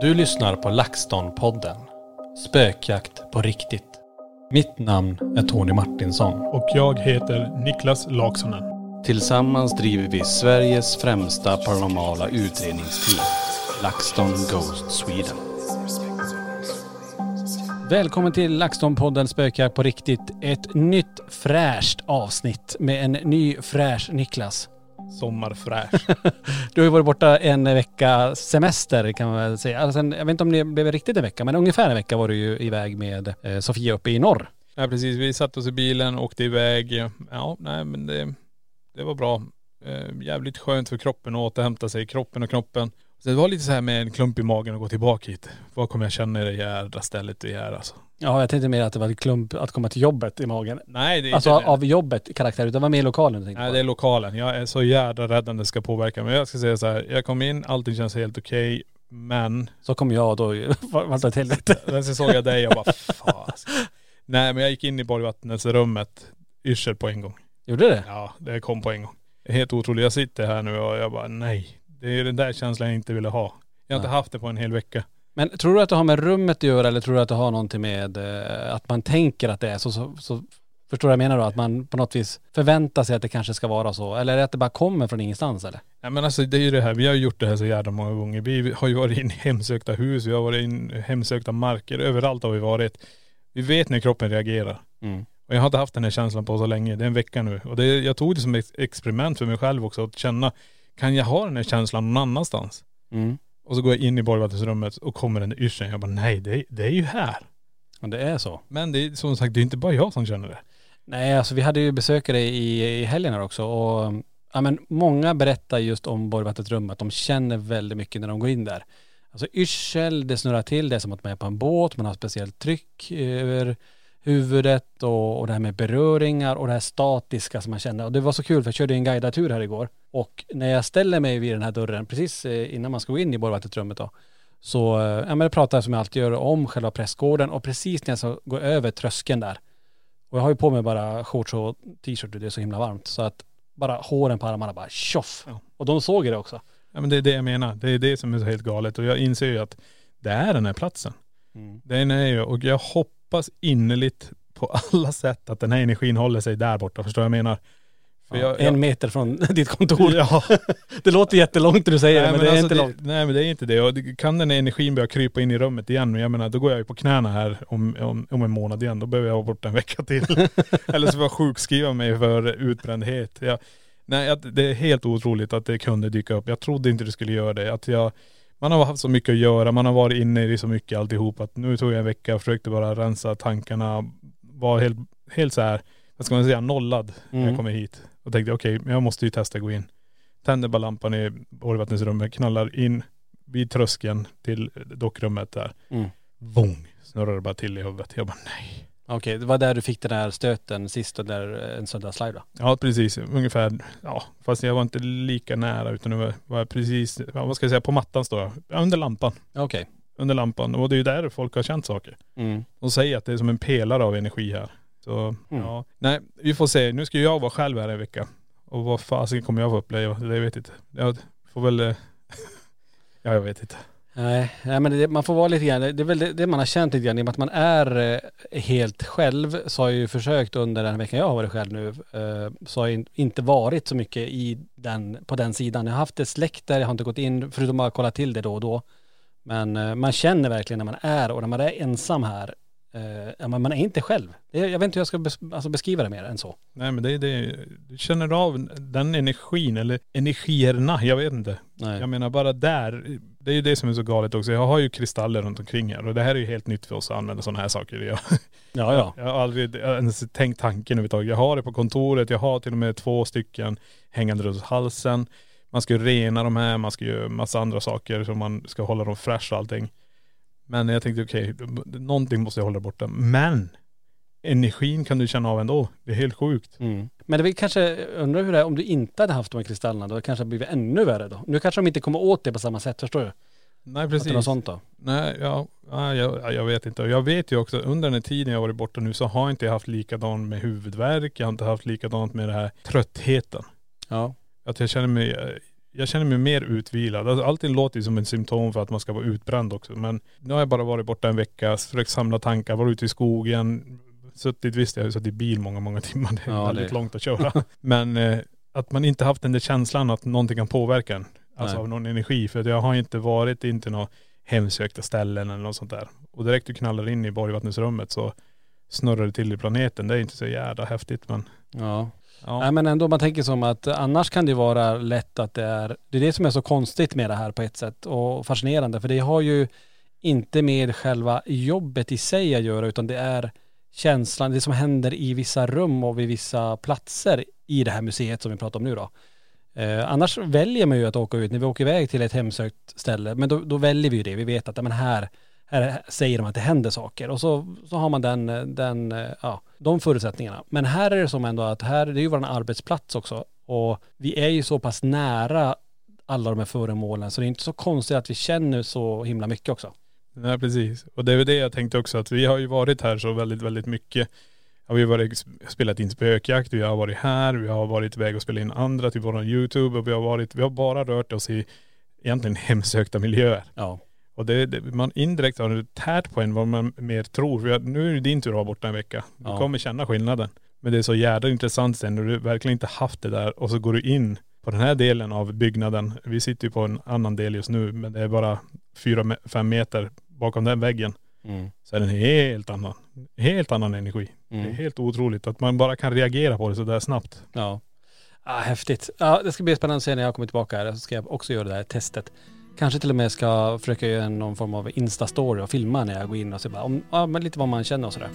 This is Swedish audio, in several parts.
Du lyssnar på LaxTon-podden. Spökjakt på riktigt. Mitt namn är Tony Martinsson. Och jag heter Niklas Laksonen. Tillsammans driver vi Sveriges främsta paranormala utredningsteam. LaxTon Ghost Sweden. Välkommen till LaxTon-podden Spökjakt på riktigt. Ett nytt fräscht avsnitt med en ny fräsch Niklas. Sommarfräsch. Du har ju varit borta en vecka semester kan man väl säga. Alltså, jag vet inte om det blev riktigt en vecka men ungefär en vecka var du ju iväg med eh, Sofia uppe i norr. ja precis, vi satte oss i bilen, åkte iväg. Ja, nej men det, det var bra. Eh, jävligt skönt för kroppen att återhämta sig, kroppen och knoppen. Så det var lite så här med en klump i magen att gå tillbaka hit. Vad kommer jag känna i det jädra stället vi är alltså? Ja jag tänkte mer att det var ett klump att komma till jobbet i magen. Nej det är Alltså inte av jobbet karaktär, utan det var med i lokalen du tänkte Nej det är lokalen. Jag är så jädra rädd om det ska påverka mig. Jag ska säga så här, jag kom in, allting känns helt okej. Men Så kom jag och då var det ett helvete. sen så såg jag dig och bara fan. Nej men jag gick in i badvattensrummet, yrsel på en gång. Gjorde det? Ja, det kom på en gång. Det helt otroligt. Jag sitter här nu och jag bara nej. Det är den där känslan jag inte ville ha. Jag har inte haft det på en hel vecka. Men tror du att det har med rummet att göra eller tror du att det har någonting med eh, att man tänker att det är så, så, så Förstår du vad jag menar då? Att man på något vis förväntar sig att det kanske ska vara så. Eller är det att det bara kommer från ingenstans eller? Nej men alltså det är ju det här, vi har gjort det här så jävla många gånger. Vi har ju varit in i hemsökta hus, vi har varit in i hemsökta marker, överallt har vi varit. Vi vet när kroppen reagerar. Mm. Och jag har inte haft den här känslan på så länge, det är en vecka nu. Och det, jag tog det som ett experiment för mig själv också, att känna, kan jag ha den här känslan någon annanstans? Mm. Och så går jag in i badvattensrummet och kommer den yrseln. Jag bara nej, det, det är ju här. Och det är så. Men det är som sagt, det är inte bara jag som känner det. Nej alltså vi hade ju besökare i, i helgen här också och ja men många berättar just om Borgvattnets rum att de känner väldigt mycket när de går in där. Alltså yrsel, det snurrar till, det är som att man är på en båt, man har speciellt tryck över huvudet och, och det här med beröringar och det här statiska som man känner. Och det var så kul för jag körde en guidad tur här igår och när jag ställer mig vid den här dörren precis eh, innan man ska gå in i Borgvattnets rummet då så, eh, ja men det pratar jag som jag alltid gör om själva prästgården och precis när jag ska gå över tröskeln där och jag har ju på mig bara shorts och t-shirt och det är så himla varmt. Så att bara håren på armarna bara tjoff. Ja. Och de såg det också. Ja men det är det jag menar. Det är det som är så helt galet. Och jag inser ju att det är den här platsen. Den är ju, och jag hoppas innerligt på alla sätt att den här energin håller sig där borta. Förstår du vad jag menar? För jag, en meter från ditt kontor. Ja. Det låter jättelångt när du säger det, men, det är alltså inte långt. Nej men det är inte det. Och det- kan den energin börja krypa in i rummet igen, men jag menar då går jag ju på knäna här om, om, om en månad igen. Då behöver jag vara borta en vecka till. Eller så får jag sjukskriva mig för utbrändhet. Jag, nej det är helt otroligt att det kunde dyka upp. Jag trodde inte det skulle göra det. Att jag, man har haft så mycket att göra, man har varit inne i så mycket alltihop att nu tog jag en vecka och försökte bara rensa tankarna. Var helt, helt så här, vad ska man säga, nollad när jag Mm. kommer hit. Och tänkte okej, men jag måste ju testa gå in. Tänder bara lampan i Borgvattensrummet, knallar in, vid tröskeln till dockrummet där. Mm. Vong, snurrade det bara till i huvudet. Jag bara nej. Okej, det var där du fick den där stöten sist och där eh, en sån där slide då? Ja precis, ungefär, ja fast jag var inte lika nära utan det var, jag precis, vad ska jag säga, på mattan står jag. Ja, under lampan. Okej. Under lampan. Och det är ju där folk har känt saker. Mm. De säger att det är som en pelare av energi här. Så Mm. ja. Nej, vi får se. Nu ska jag vara själv här en vecka. Och vad fasen kommer jag få uppleva? Det vet jag inte. Jag får väl.. eh, ja jag vet inte. Nej, nej men det, man får vara lite grann, det är väl det, det man har känt lite grann i och med att man är eh, helt själv så har jag ju försökt under den veckan jag har varit själv nu eh, så har jag inte varit så mycket i den, på den sidan. Jag har haft det släkt där, jag har inte gått in förutom att kolla till det då och då. Men eh, man känner verkligen när man är och när man är ensam här, eh, men man är inte själv. Jag vet inte hur jag ska bes, alltså beskriva det mer än så. Nej men det är det, du känner av den energin eller energierna, jag vet inte. Nej. Jag menar bara där, det är ju det som är så galet också. Jag har ju kristaller runt omkring här och det här är ju helt nytt för oss att använda sådana här saker. Jag, Ja, ja. jag har aldrig ens tänkt tanken överhuvudtaget. Jag har det på kontoret, jag har till och med två stycken hängande runt halsen. Man ska ju rena de här, man ska göra massa andra saker så man ska hålla dem fräscha och allting. Men jag tänkte okej, någonting måste jag hålla borta. Men energin kan du känna av ändå. Det är helt sjukt. Mm. Men det vi kanske undrar hur det är om du inte hade haft de här kristallerna då det kanske hade blivit ännu värre då. Nu kanske de inte kommer åt det på samma sätt, förstår du? Nej Att det är precis. sånt då. Nej, ja, ja, jag, jag vet inte. Jag vet ju också under den här tiden jag varit borta nu så har inte jag haft likadant med huvudvärk. Jag har inte haft likadant med det här tröttheten. Ja. Att jag känner mig, jag känner mig mer utvilad. Alltså, allting låter ju som en symptom för att man ska vara utbränd också. Men nu har jag bara varit borta en vecka, försökt samla tankar, varit ute i skogen. Suttit, visst jag har ju suttit i bil många, många timmar. Det är Ja, väldigt det- långt att köra. Men eh, att man inte haft den där känslan att någonting kan påverka en. Alltså Nej. av någon energi. För att jag har inte varit in till några hemsökta ställen eller något sånt där. Och direkt du knallar in i Borgvattnesrummet så snurrar det till i planeten. Det är inte så jävla häftigt men.. Ja. Ja. Nej men ändå man tänker som att annars kan det vara lätt att det är, det är det som är så konstigt med det här på ett sätt och fascinerande för det har ju inte med själva jobbet i sig att göra utan det är känslan, det som händer i vissa rum och vid vissa platser i det här museet som vi pratar om nu då. Eh, annars väljer man ju att åka ut, när vi åker iväg till ett hemsökt ställe, men då, då väljer vi ju det. Vi vet att men här, här säger de att det händer saker och så, så har man den, den, ja, de förutsättningarna. Men här är det som ändå att här, det är ju vår arbetsplats också och vi är ju så pass nära alla de här föremålen så det är inte så konstigt att vi känner så himla mycket också. Nej precis. Och det är väl det jag tänkte också att vi har ju varit här så väldigt, väldigt mycket. Ja, vi har varit, spelat in spökjakt, vi har varit här, vi har varit iväg och spelat in andra till våran YouTube och vi har varit, vi har bara rört oss i egentligen hemsökta miljöer. Ja. Och det, det man indirekt har det tärt på en vad man mer tror. För jag, nu är det din tur att vara borta en vecka. Du Ja. kommer känna skillnaden. Men det är så jävla intressant sen när du verkligen inte haft det där och så går du in på den här delen av byggnaden. Vi sitter ju på en annan del just nu men det är bara fyra, fem meter bakom den väggen. Mm. Så är det en helt annan, helt annan energi. Det är Mm. helt otroligt att man bara kan reagera på det så där snabbt. Ja. Ah, häftigt. Ja, det ska bli spännande att se när jag kommer tillbaka här. Så ska jag också göra det här testet. Kanske till och med ska försöka göra någon form av Insta-story och filma när jag går in och se bara om, ja, men lite vad man känner och sådär.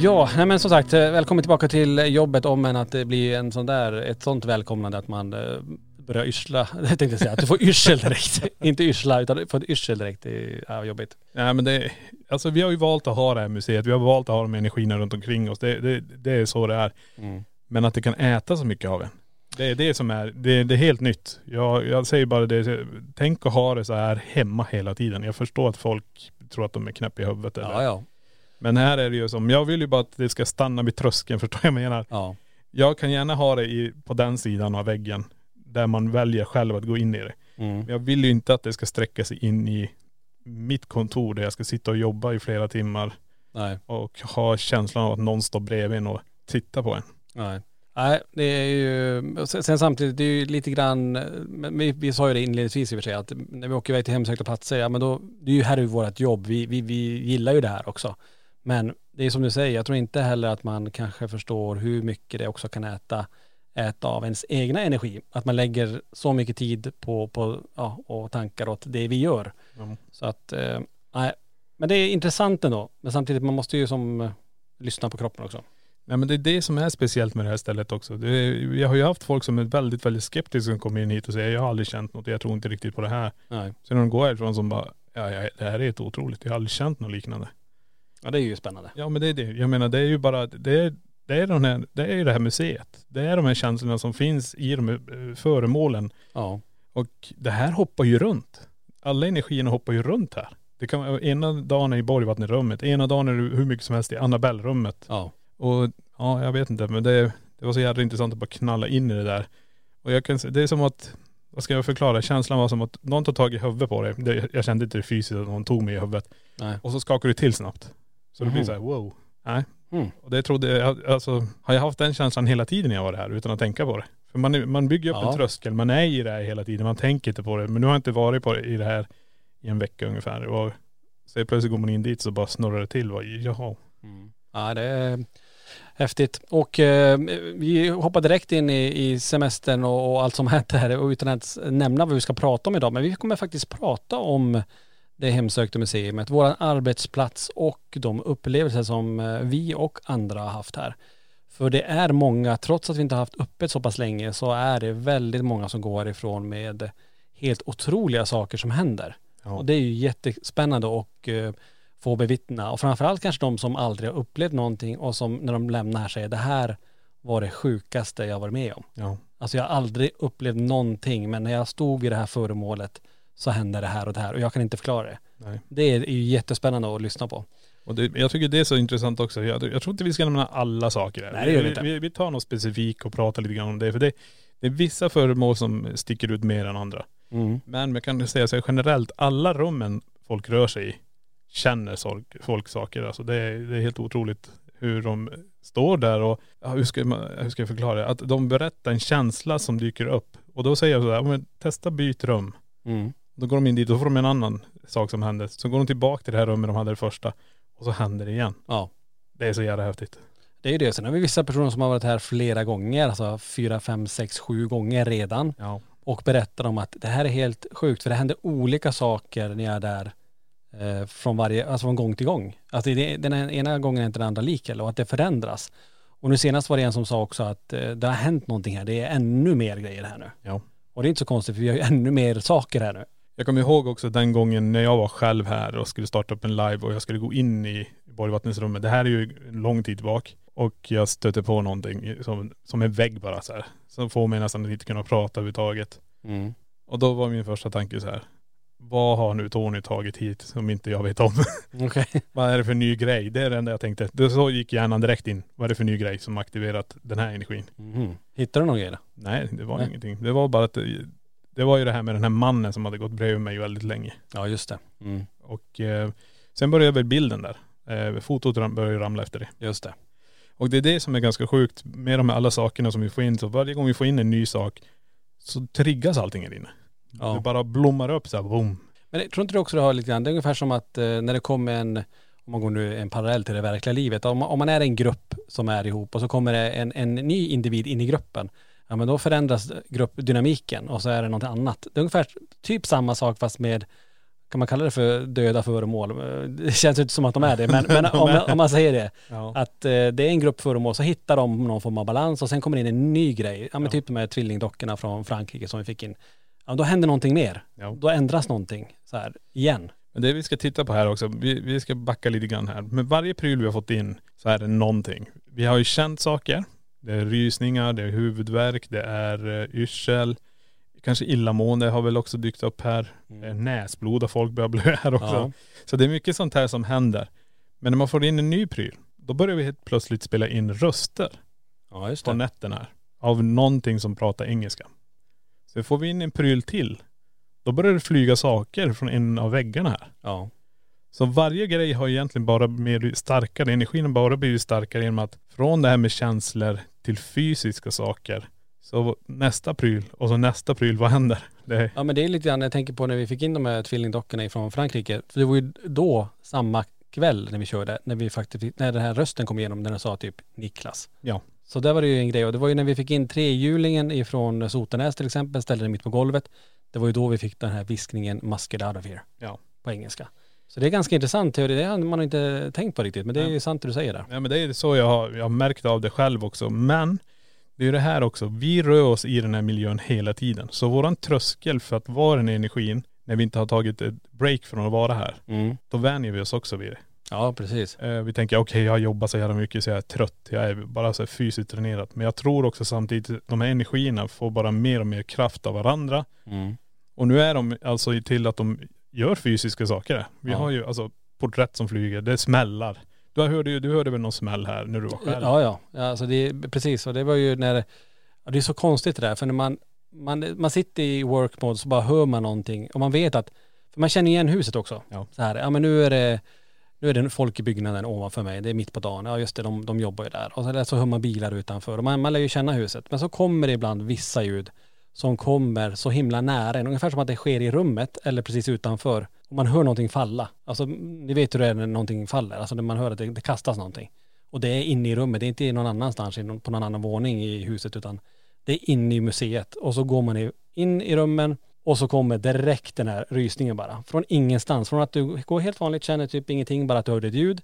Ja, nej men som sagt, eh, välkommen tillbaka till jobbet om än att det blir en sån där, ett sånt välkomnande att man börjar yrsla. Jag tänkte säga att du får yrsel direkt. Inte yrsla utan du får ett yrsel direkt. Det är ja, jobbigt. Nej men det, alltså vi har ju valt att ha det här museet. Vi har valt att ha de energierna runt omkring oss. Det, det, det är så det är. Mm. Men att det kan äta så mycket av en. Det är det som är, det, det är helt nytt. Jag, jag säger bara det, tänk att ha det så här hemma hela tiden. Jag förstår att folk tror att de är knäppa i huvudet. Eller. Ja, ja. Men här är det ju som, jag vill ju bara att det ska stanna vid tröskeln, förstår jag vad jag menar? Ja. Jag kan gärna ha det i, på den sidan av väggen, där man väljer själv att gå in i det. Mm. Men jag vill ju inte att det ska sträcka sig in i mitt kontor där jag ska sitta och jobba i flera timmar Nej. och ha känslan av att någon står bredvid en och tittar på en. Nej. Nej, det är ju, sen sen samtidigt, det är ju lite grann, men vi, vi sa ju det inledningsvis i och för sig, att när vi åker iväg till hemsökta platser, ja men då, det är ju här är ju vårt jobb, vi, vi, vi gillar ju det här också. Men det är som du säger, jag tror inte heller att man kanske förstår hur mycket det också kan äta äta av ens egna energi. Att man lägger så mycket tid på, på ja, och tankar åt det vi gör. Ja. Så att, eh, nej. Men det är intressant ändå. Men samtidigt, man måste ju som eh, lyssna på kroppen också. Nej men det är det som är speciellt med det här stället också. Är, jag har ju haft folk som är väldigt, väldigt skeptiska som kommer in hit och säger jag har aldrig känt något, jag tror inte riktigt på det här. Nej. Sen när de går härifrån som bara, ja, ja det här är helt otroligt, jag har aldrig känt något liknande. Ja det är ju spännande. Ja men det är det. Jag menar det är ju bara, det är, det är, den här, det är ju det här museet. Det är de här känslorna som finns i de här eh, föremålen. Ja. Och det här hoppar ju runt. Alla energierna hoppar ju runt här. Det kan ena dagen är i Borgvattnet-rummet, ena dagen är det hur mycket som helst i Annabelle-rummet. Ja. Och ja, jag vet inte men det, det var så jävla intressant att bara knalla in i det där. Och jag kan det är som att, vad ska jag förklara? Känslan var som att någon tar tag i huvudet på dig. Det, jag kände inte det fysiskt att någon tog mig i huvudet. Nej. Och så skakar du till snabbt. Så det blir så här, wow. Nej. Mm. Och det trodde jag, alltså har jag haft den känslan hela tiden när jag var här utan att tänka på det. För man, man bygger upp Ja. en tröskel, man är i det här hela tiden, man tänker inte på det. Men nu har jag inte varit på det, i det här i en vecka ungefär. Och så plötsligt går man in dit så bara snurrar det till. Vad, jaha. Mm. Ja det är häftigt. Och eh, vi hoppar direkt in i, i semestern och, och allt som hänt här och utan att nämna vad vi ska prata om idag. Men vi kommer faktiskt prata om det hemsökta museet, vår arbetsplats och de upplevelser som eh, vi och andra har haft här. För det är många, trots att vi inte har haft öppet så pass länge, så är det väldigt många som går ifrån med helt otroliga saker som händer. Ja. Och det är ju jättespännande att eh, få bevittna. Och framförallt kanske de som aldrig har upplevt någonting och som när de lämnar här säger det här var det sjukaste jag varit med om. Ja. Alltså jag har aldrig upplevt någonting men när jag stod vid det här föremålet så hände det här och det här och jag kan inte förklara det. Nej. Det är ju jättespännande att lyssna på. Och det, jag tycker det är så intressant också. Jag, jag tror inte vi ska nämna alla saker här. Nej, det gör vi inte. Vi, vi tar något specifikt och pratar lite grann om det. För det, det är vissa föremål som sticker ut mer än andra. Mm. Men man kan säga så här generellt, alla rummen folk rör sig i känner folk, folk saker. Alltså det, är, det är helt otroligt hur de står där och, ja, hur, ska man, hur ska jag förklara det? Att de berättar en känsla som dyker upp. Och då säger jag så här, testa byt rum. Mm. Då går de in dit och får de en annan sak som händer. Så går de tillbaka till det här rummet de hade det första. Och så händer det igen. Ja. Det är så jävla häftigt. Det är ju det. Sen har vi vissa personer som har varit här flera gånger, alltså fyra, fem, sex, sju gånger redan. Ja. och berättar om att det här är helt sjukt för det händer olika saker när jag är där eh, från varje, alltså från gång till gång. Alltså det, den ena gången är inte den andra lik eller och att det förändras. Och nu senast var det en som sa också att eh, det har hänt någonting här, det är ännu mer grejer här nu. Ja. Och det är inte så konstigt för vi har ju ännu mer saker här nu. Jag kommer ihåg också den gången när jag var själv här och skulle starta upp en live och jag skulle gå in i Borgvattensrummet. Det här är ju en lång tid bak. Och jag stötte på någonting som, som en vägg bara så här. Som får mig nästan att inte kunna prata överhuvudtaget. Mm. Och då var min första tanke så här. Vad har nu Tony tagit hit som inte jag vet om? Okej. Vad är det för ny grej? Det är det enda jag tänkte. Det så gick hjärnan direkt in. Vad är det för ny grej som aktiverat den här energin? Mhm. Hittar du någon grej då? Nej, det var Nej. ingenting. Det var bara att det, det var ju det här med den här mannen som hade gått bredvid mig väldigt länge. Ja just det. Mm. Och eh, sen började väl bilden där. Eh, fotot ram- började ramla efter det. Just det. Och det är det som är ganska sjukt med de här alla sakerna som vi får in. Så varje gång vi får in en ny sak så triggas allting här inne. Ja. Det bara blommar upp så här, boom. Men tror inte du också det har lite grann, det är ungefär som att eh, när det kommer en, om man går nu en parallell till det verkliga livet, om man, om man är en grupp som är ihop och så kommer det en, en ny individ in i gruppen, ja men då förändras gruppdynamiken och så är det något annat. Det är ungefär typ samma sak fast med, kan man kalla det för döda föremål? Det känns inte som att de är det, men, men om, om man säger det, Ja. att eh, det är en grupp föremål så hittar de någon form av balans och sen kommer det in en ny grej, ja men typ de här tvillingdockorna från Frankrike som vi fick in. Ja då händer någonting mer. Ja. Då ändras någonting så här igen. Men det vi ska titta på här också, vi, vi ska backa lite grann här. Med varje pryl vi har fått in så är det någonting. Vi har ju känt saker. Det är rysningar, det är huvudvärk, det är uh, yrsel. Kanske illamående har väl också dykt upp här. Eh, näsblod har folk börjat blöda här också. Ja. Så det är mycket sånt här som händer. Men när man får in en ny pryl, då börjar vi helt plötsligt spela in röster Ja just på det. nätterna här. Av någonting som pratar engelska. Så får vi in en pryl till, då börjar det flyga saker från en av väggarna här. Ja. Så varje grej har egentligen bara mer starkare, energin har bara blivit starkare genom att från det här med känslor till fysiska saker. Så nästa pryl och så nästa pryl, vad händer? Det är, ja men det är lite grann, jag tänker på när vi fick in de här tvillingdockorna från Frankrike. För det var ju då, samma kväll när vi körde, när vi faktiskt, när den här rösten kom igenom, när den sa typ Niklas. ja. Så där var det ju en grej och det var ju när vi fick in trehjulingen ifrån Sotenäs till exempel, ställde den mitt på golvet. Det var ju då vi fick den här viskningen get out of here Ja. på engelska. Så det är ganska intressant teori, det har man inte tänkt på riktigt men det är ju sant det du säger där. Ja men det är så jag har, jag har märkt av det själv också. Men det är ju det här också, vi rör oss i den här miljön hela tiden. Så våran tröskel för att vara den energin, när vi inte har tagit ett break från att vara här, Mm. då vänjer vi oss också vid det. Ja precis. Eh, vi tänker okej jag jobbar så jävla mycket så jag är trött, jag är bara så här fysiskt tränerad. Men jag tror också samtidigt att de här energierna får bara mer och mer kraft av varandra. Mm. Och nu är de alltså till att de gör fysiska saker. Vi Ja. har ju alltså porträtt som flyger, det smällar. Du hörde ju, du hörde väl någon smäll här när du var själv? Ja ja, ja alltså det är precis och det var ju när, ja, det är så konstigt det där för när man, man, man sitter i work mode så bara hör man någonting och man vet att, för man känner igen huset också. Ja. Så här, ja men nu är det, nu är det folk i byggnaden ovanför mig, det är mitt på dagen, ja just det, de, de jobbar ju där. Och så, eller så hör man bilar utanför och man, man lär ju känna huset. Men så kommer det ibland vissa ljud som kommer så himla nära en, ungefär som att det sker i rummet eller precis utanför. Och man hör någonting falla. Alltså ni vet hur det är när någonting faller, alltså när man hör att det, det kastas någonting. Och det är inne i rummet, det är inte någon annanstans på någon annan våning i huset utan det är inne i museet. Och så går man in i rummen och så kommer direkt den här rysningen bara. Från ingenstans. Från att du går helt vanligt, känner typ ingenting, bara att du hörde ett ljud.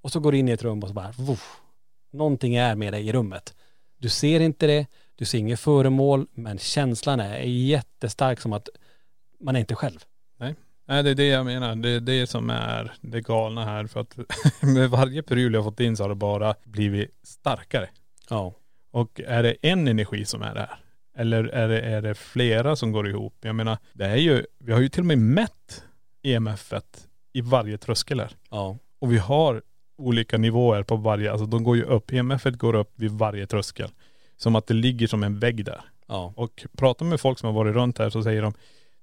Och så går du in i ett rum och så bara, woof, någonting är med dig i rummet. Du ser inte det, du ser inget föremål, men känslan är jättestark som att man är inte själv. Nej det är det jag menar. Det är det som är det galna här. För att med varje pryl jag fått in så har det bara blivit starkare. Ja. Och är det en energi som är det här? Eller är det, är det flera som går ihop? Jag menar, det är ju, vi har ju till och med mätt EMF-et i varje tröskel här. Ja. Och vi har olika nivåer på varje, alltså de går ju upp. EMF-et går upp vid varje tröskel. Som att det ligger som en vägg där. Ja. Och pratar med folk som har varit runt här så säger de,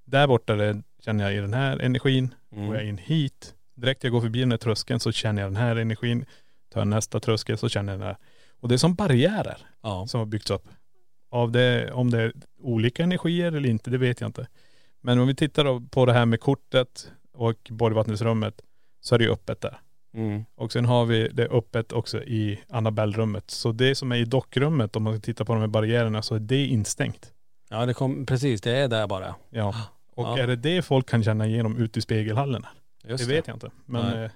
där borta det känner jag i den här energin. Mm. Går jag in hit, direkt jag går förbi den här tröskeln så känner jag den här energin. Tar jag nästa tröskel så känner jag den här. Och det är som barriärer Ja. som har byggts upp. Av det, om det är olika energier eller inte, det vet jag inte. Men om vi tittar på det här med kortet och Borgvattnesrummet så är det ju öppet där. Mm. Och sen har vi det öppet också i Annabelle-rummet. Så det som är i dockrummet, om man tittar på de här barriärerna, så är det instängt. Ja det kom, precis det är där bara. Ja. Och Ja. är det det folk kan känna igenom ute i spegelhallen? Just det vet jag inte. Men Nej. nej.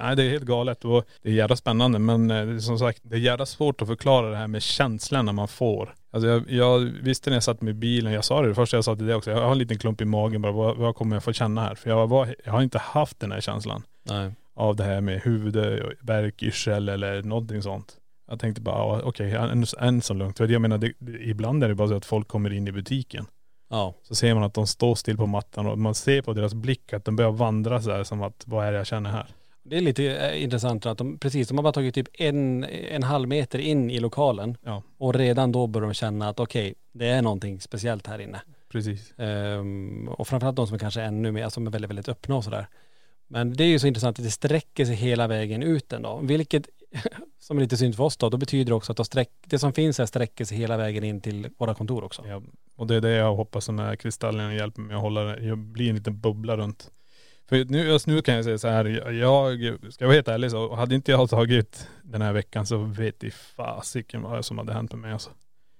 nej det är helt galet och det är jävla spännande men eh, som sagt det är jävla svårt att förklara det här med känslan man får. Alltså jag, jag visste när jag satt med bilen, jag sa det, det första jag sa till dig också, jag har en liten klump i magen bara, vad, vad kommer jag få känna här? För jag, var, jag har inte haft den här känslan Nej. Av det här med huvudvärk, yrsel eller någonting sånt. Jag tänkte bara, okej, än, än så lugnt. För jag menar, det, ibland är det bara så att folk kommer in i butiken. Ja. Så ser man att de står still på mattan och man ser på deras blick att de börjar vandra så här som att, vad är det jag känner här? Det är lite eh, intressant att de, precis, de har bara tagit typ en, en halv meter in i lokalen Ja, och redan då börjar de känna att okej, det är någonting speciellt här inne. precis. Ehm, och framförallt de som är kanske ännu mer, som är väldigt, väldigt öppna och sådär. Men det är ju så intressant att det sträcker sig hela vägen ut ändå. Vilket, som är lite synd för oss då, då betyder det också att de sträck, det som finns här sträcker sig hela vägen in till våra kontor också. Ja, och det är det jag hoppas den här kristallen hjälper mig att hålla det, jag blir en liten bubbla runt. För nu, just nu kan jag säga så här, jag, jag ska jag vara helt ärlig så hade inte jag tagit den här veckan så vet i fasiken vad som hade hänt med mig alltså.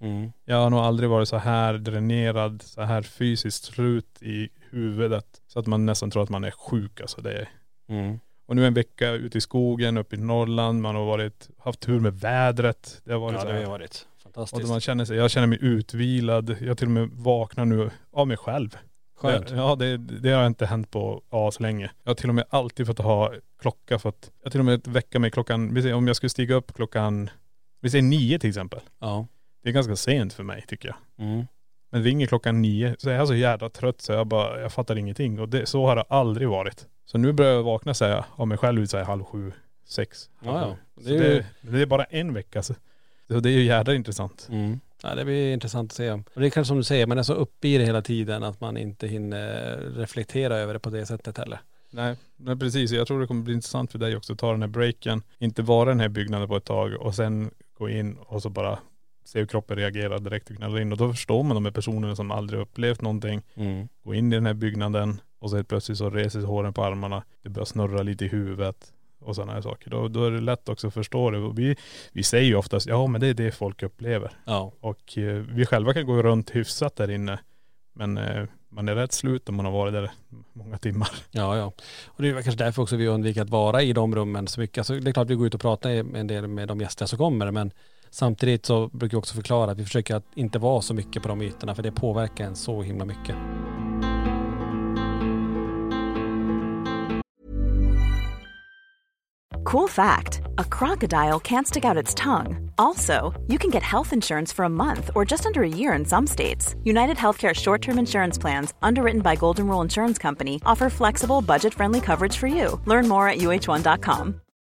Mm. Jag har nog aldrig varit så här dränerad, så här fysiskt slut i huvudet. Så att man nästan tror att man är sjuk alltså. Det är. Mm. Och nu en vecka ute i skogen, uppe i Norrland. Man har varit, haft tur med vädret. Det har varit Ja så det har här. varit Och fantastiskt. man känner sig, jag känner mig utvilad. Jag till och med vaknar nu av mig själv. Skönt. Det, ja det, det har inte hänt på as länge. Jag har till och med alltid fått ha klocka för att, jag till och med väcka mig klockan, om jag skulle stiga upp klockan, vi säger nio till exempel. Ja. Det är ganska sent för mig tycker jag. Mm. Men ringer klockan nio så är jag så jävla trött så jag bara, jag fattar ingenting. Och det, så har det aldrig varit. Så nu börjar jag vakna här, av mig själv så här, halv sju, sex. halv Ja, ja. Det är det, ju- det är bara en vecka så. Så det är ju jävla intressant. Mm. Ja, det blir intressant att se. Och det är kanske som du säger, man är så uppe i det hela tiden att man inte hinner reflektera över det på det sättet heller. Nej, men precis. Jag tror det kommer bli intressant för dig också att ta den här breaken. Inte vara i den här byggnaden på ett tag och sen gå in och så bara se hur kroppen reagerar direkt och knalla in. Och då förstår man de här personerna som aldrig upplevt någonting. Mm. Gå in i den här byggnaden och så helt plötsligt så reser håren på armarna. Det börjar snurra lite i huvudet. och sådana här saker. Då, då är det lätt också att förstå det. Och vi, vi säger ju oftast, ja men det är det folk upplever. Ja. Och eh, vi själva kan gå runt hyfsat där inne. Men eh, man är rätt slut om man har varit där många timmar. Ja, ja. Och det är kanske därför också vi undviker att vara i de rummen så mycket. Alltså, det är klart att vi går ut och pratar en del med de gäster som kommer, men samtidigt så brukar vi också förklara att vi försöker att inte vara så mycket på de ytorna, för det påverkar en så himla mycket. Cool fact a crocodile can't stick out its tongue. Also, you can get health insurance for a month or just under a year in some states. United Healthcare short term insurance plans, underwritten by Golden Rule Insurance Company, offer flexible, budget friendly coverage for you. Learn more at uh1.com.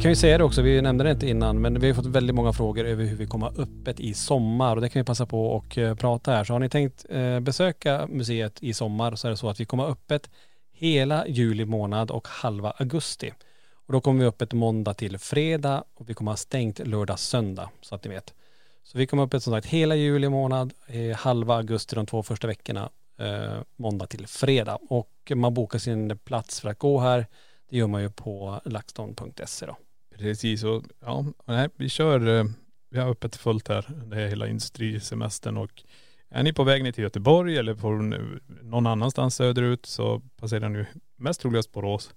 Kan ju säga det också, vi nämnde det inte innan, men vi har fått väldigt många frågor över hur vi kommer ha öppet i sommar och det kan vi passa på och eh, prata här. Så har ni tänkt eh, besöka museet i sommar så är det så att vi kommer ha öppet hela juli månad och halva augusti. Och då kommer vi öppet måndag till fredag och vi kommer ha stängt lördag söndag så att ni vet. Så vi kommer ha öppet som sagt hela juli månad, eh, halva augusti de två första veckorna, eh, måndag till fredag. Och man bokar sin plats för att gå här. Det gör man ju på laxton.se då. Precis och ja, nej, vi kör, eh, vi har öppet fullt här. Det är hela industrisemestern och är ni på väg ner till Göteborg eller på någon annanstans söderut så passerar ni mest troligast Borås.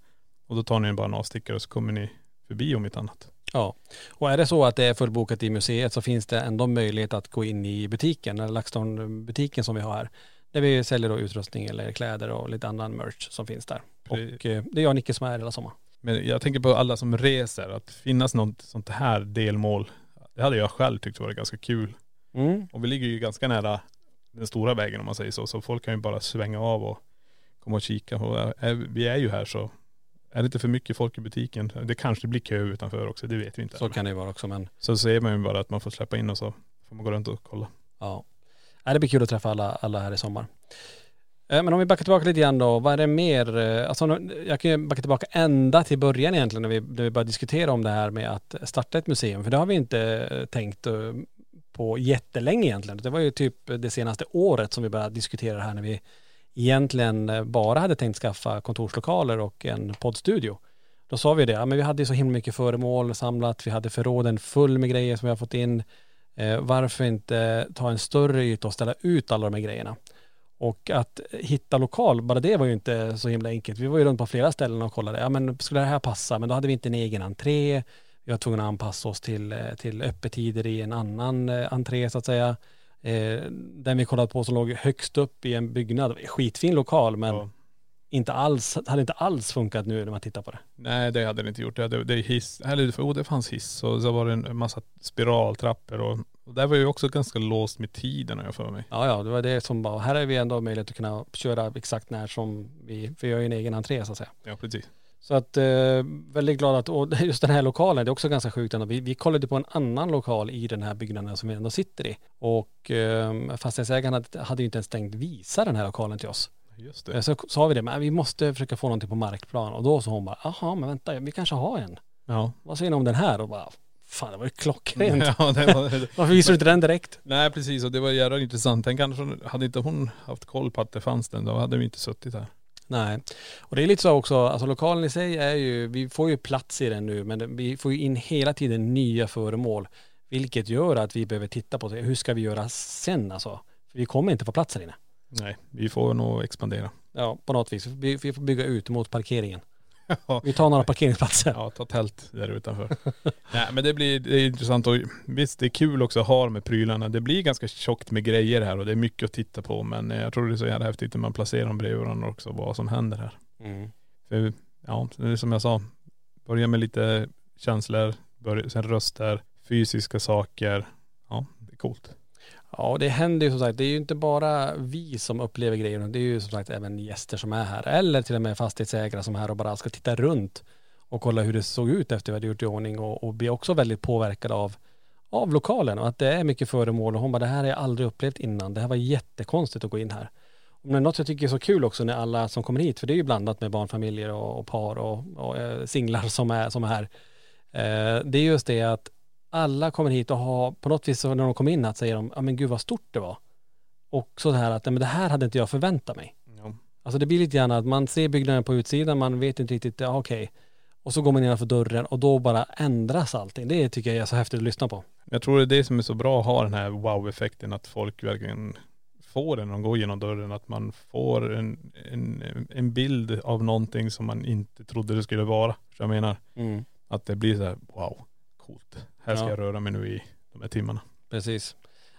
Och då tar ni bara en avstickare och så kommer ni förbi om inte annat. Ja, och är det så att det är fullbokat i museet så finns det ändå möjlighet att gå in i butiken, eller LaxTon-butiken som vi har här. Där vi säljer då utrustning eller kläder och lite annan merch som finns där. Och eh, det är jag och Nicke som är här hela sommaren. Men jag tänker på alla som reser, att finnas något sånt här delmål. Det hade jag själv tyckt var ganska kul. Mm. Och vi ligger ju ganska nära den stora vägen om man säger så. Så folk kan ju bara svänga av och komma och kika. Och vi är ju här så är det inte för mycket folk i butiken, det kanske blir kö utanför också, det vet vi inte. Så kan det vara också men Så ser man ju bara att man får släppa in och så får man gå runt och kolla. ja. Det blir kul att träffa alla, alla här i sommar. Eh, men om vi backar tillbaka lite grann då, vad är det mer? Eh, alltså, jag kan ju backa tillbaka ända till början egentligen när vi, när vi började diskutera om det här med att starta ett museum. För det har vi inte eh, tänkt på jättelänge egentligen. Det var ju typ det senaste året som vi började diskutera det här när vi egentligen bara hade tänkt skaffa kontorslokaler och en poddstudio. Då sa vi det, ja, men vi hade ju så himla mycket föremål samlat, vi hade förråden full med grejer som vi har fått in. Eh, varför inte ta en större yta och ställa ut alla de här grejerna? Och att hitta lokal, bara det var ju inte så himla enkelt. Vi var ju runt på flera ställen och kollade, ja men skulle det här passa? Men då hade vi inte en egen entré. Vi var tvungna att anpassa oss till, eh, till öppettider i en annan eh, entré så att säga. Eh, den vi kollade på som låg högst upp i en byggnad, skitfin lokal men Ja. inte alls, hade inte alls funkat nu när man tittar på det. Nej det hade det inte gjort. Det, hade, det, hiss, eller oh, det fanns hiss och så var det en massa spiraltrappor och, och där var ju också ganska låst med tiden har jag för mig. Ja, ja, det var det som bara, här är vi ändå möjlighet att kunna köra exakt när som vi, för har ju en egen entré så att säga. Ja precis. Så att eh, väldigt glad att, och just den här lokalen, det är också ganska sjukt ändå. Vi, vi kollade på en annan lokal i den här byggnaden som vi ändå sitter i. Och eh, fastighetsägaren hade, hade ju inte ens tänkt visa den här lokalen till oss. Just Eh, det. Så sa vi det, men vi måste försöka få någonting på markplan. Och då sa hon bara, jaha men vänta, vi kanske har en. Ja. Vad säger ni om den här? Och bara, fan det var ju klockrent. ja det var, Varför visar du inte den direkt? nej precis och det var jävla intressant. Tänk kanske, hade inte hon haft koll på att det fanns den, då hade vi inte suttit här. Nej, och det är lite så också, alltså lokalen i sig är ju, vi får ju plats i den nu, men vi får ju in hela tiden nya föremål, vilket gör att vi behöver titta på det. Hur ska vi göra sen alltså? För vi kommer inte få plats här inne. Nej, vi får nog expandera. Ja, på något vis. Vi, vi får bygga ut mot parkeringen. Ja. Vi tar några parkeringsplatser. Ja, ta tält där utanför. Nej men det blir det är intressant och visst det är kul också att ha de här prylarna. Det blir ganska tjockt med grejer här och det är mycket att titta på men jag tror det är så jävla häftigt när man placerar dem bredvid varandra också, vad som händer här. Mm. För ja, det är som jag sa, börja med lite känslor, börja, sen röster, fysiska saker. Ja, det är coolt. Ja, det händer ju som sagt, det är ju inte bara vi som upplever grejerna, det är ju som sagt även gäster som är här. Eller till och med fastighetsägare som är här och bara ska titta runt och kolla hur det såg ut efter vi hade gjort i ordning och, och blir också väldigt påverkade av, av lokalen och att det är mycket föremål och hon bara, det här har jag aldrig upplevt innan. Det här var jättekonstigt att gå in här. Men något jag tycker är så kul också när alla som kommer hit, för det är ju blandat med barnfamiljer och, och par och, och eh, singlar som är, som är här. Eh, det är just det att alla kommer hit och har, på något vis när de kommer in att säger de, ja men gud vad stort det var. Och så här att, men det här hade inte jag förväntat mig. Ja. Alltså det blir lite grann att man ser byggnaden på utsidan, man vet inte riktigt, ja okej. Och så går man innanför dörren och då bara ändras allting. Det tycker jag är så häftigt att lyssna på. Jag tror det är det som är så bra att ha den här wow-effekten, att folk verkligen får den när de går genom dörren, att man får en, en, en bild av någonting som man inte trodde det skulle vara. Så jag menar, Mm. att det blir så här, wow, coolt. Här ska Ja. jag röra mig nu i de här timmarna. Precis.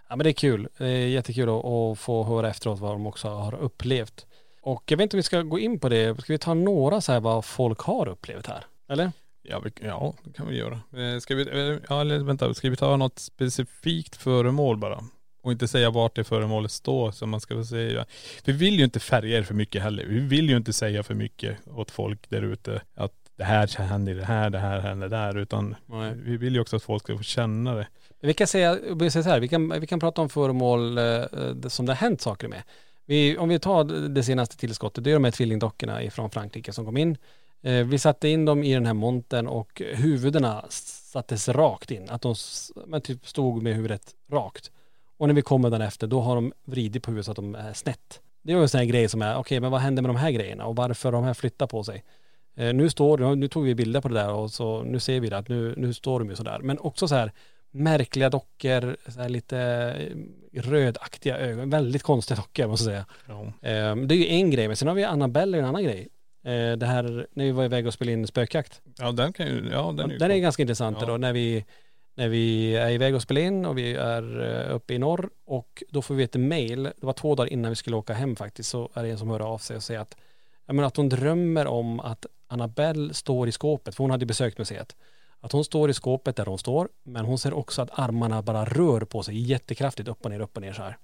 Ja men det är kul. Det är jättekul att, få höra efteråt vad de också har upplevt. Och jag vet inte om vi ska gå in på det. Ska vi ta några så här vad folk har upplevt här? Eller? Ja, vi, ja det kan vi göra. Eh, Ska vi, eh, ja eller vänta, ska vi ta något specifikt föremål bara? Och inte säga vart det föremålet står som man ska få säga. Vi vill ju inte färga er för mycket heller. Vi vill ju inte säga för mycket åt folk där ute att det här händer det här, det här händer där. Utan Nej. vi vill ju också att folk ska få känna det. Vi kan säga, vi säger så här, vi kan, vi kan prata om föremål eh, eh, som det har hänt saker med. Vi, om vi tar det senaste tillskottet, det är de här tvillingdockorna från Frankrike som kom in. Eh, vi satte in dem i den här montern och huvudena sattes rakt in. Att de men typ stod med huvudet rakt. Och när vi kommer den efter, då har de vridit på huvudet så att de är snett. Det är ju en sån här grej som är, okej men vad händer med de här grejerna och varför har de här flyttat på sig? Eh, nu står nu tog vi bilder på det där och så nu ser vi det att nu, nu står de ju sådär. Men också så här märkliga dockor, så här lite eh, rödaktiga ögon, väldigt konstiga dockor måste jag säga. Ja. Eh, det är ju en grej, men sen har vi Annabelle en annan grej. Eh, det här när vi var iväg och spelade in spökjakt. Ja den kan ju, ja den är ju Den är ganska intressant Ja. då när vi, när vi är iväg och spelar in och vi är uppe i norr och då får vi ett mail, det var två dagar innan vi skulle åka hem faktiskt, så är det en som hör av sig och säger att, jag menar att hon drömmer om att Annabelle står i skåpet, för hon hade besökt museet. Att hon står i skåpet där hon står, men hon ser också att armarna bara rör på sig jättekraftigt upp och ner, upp och ner så här.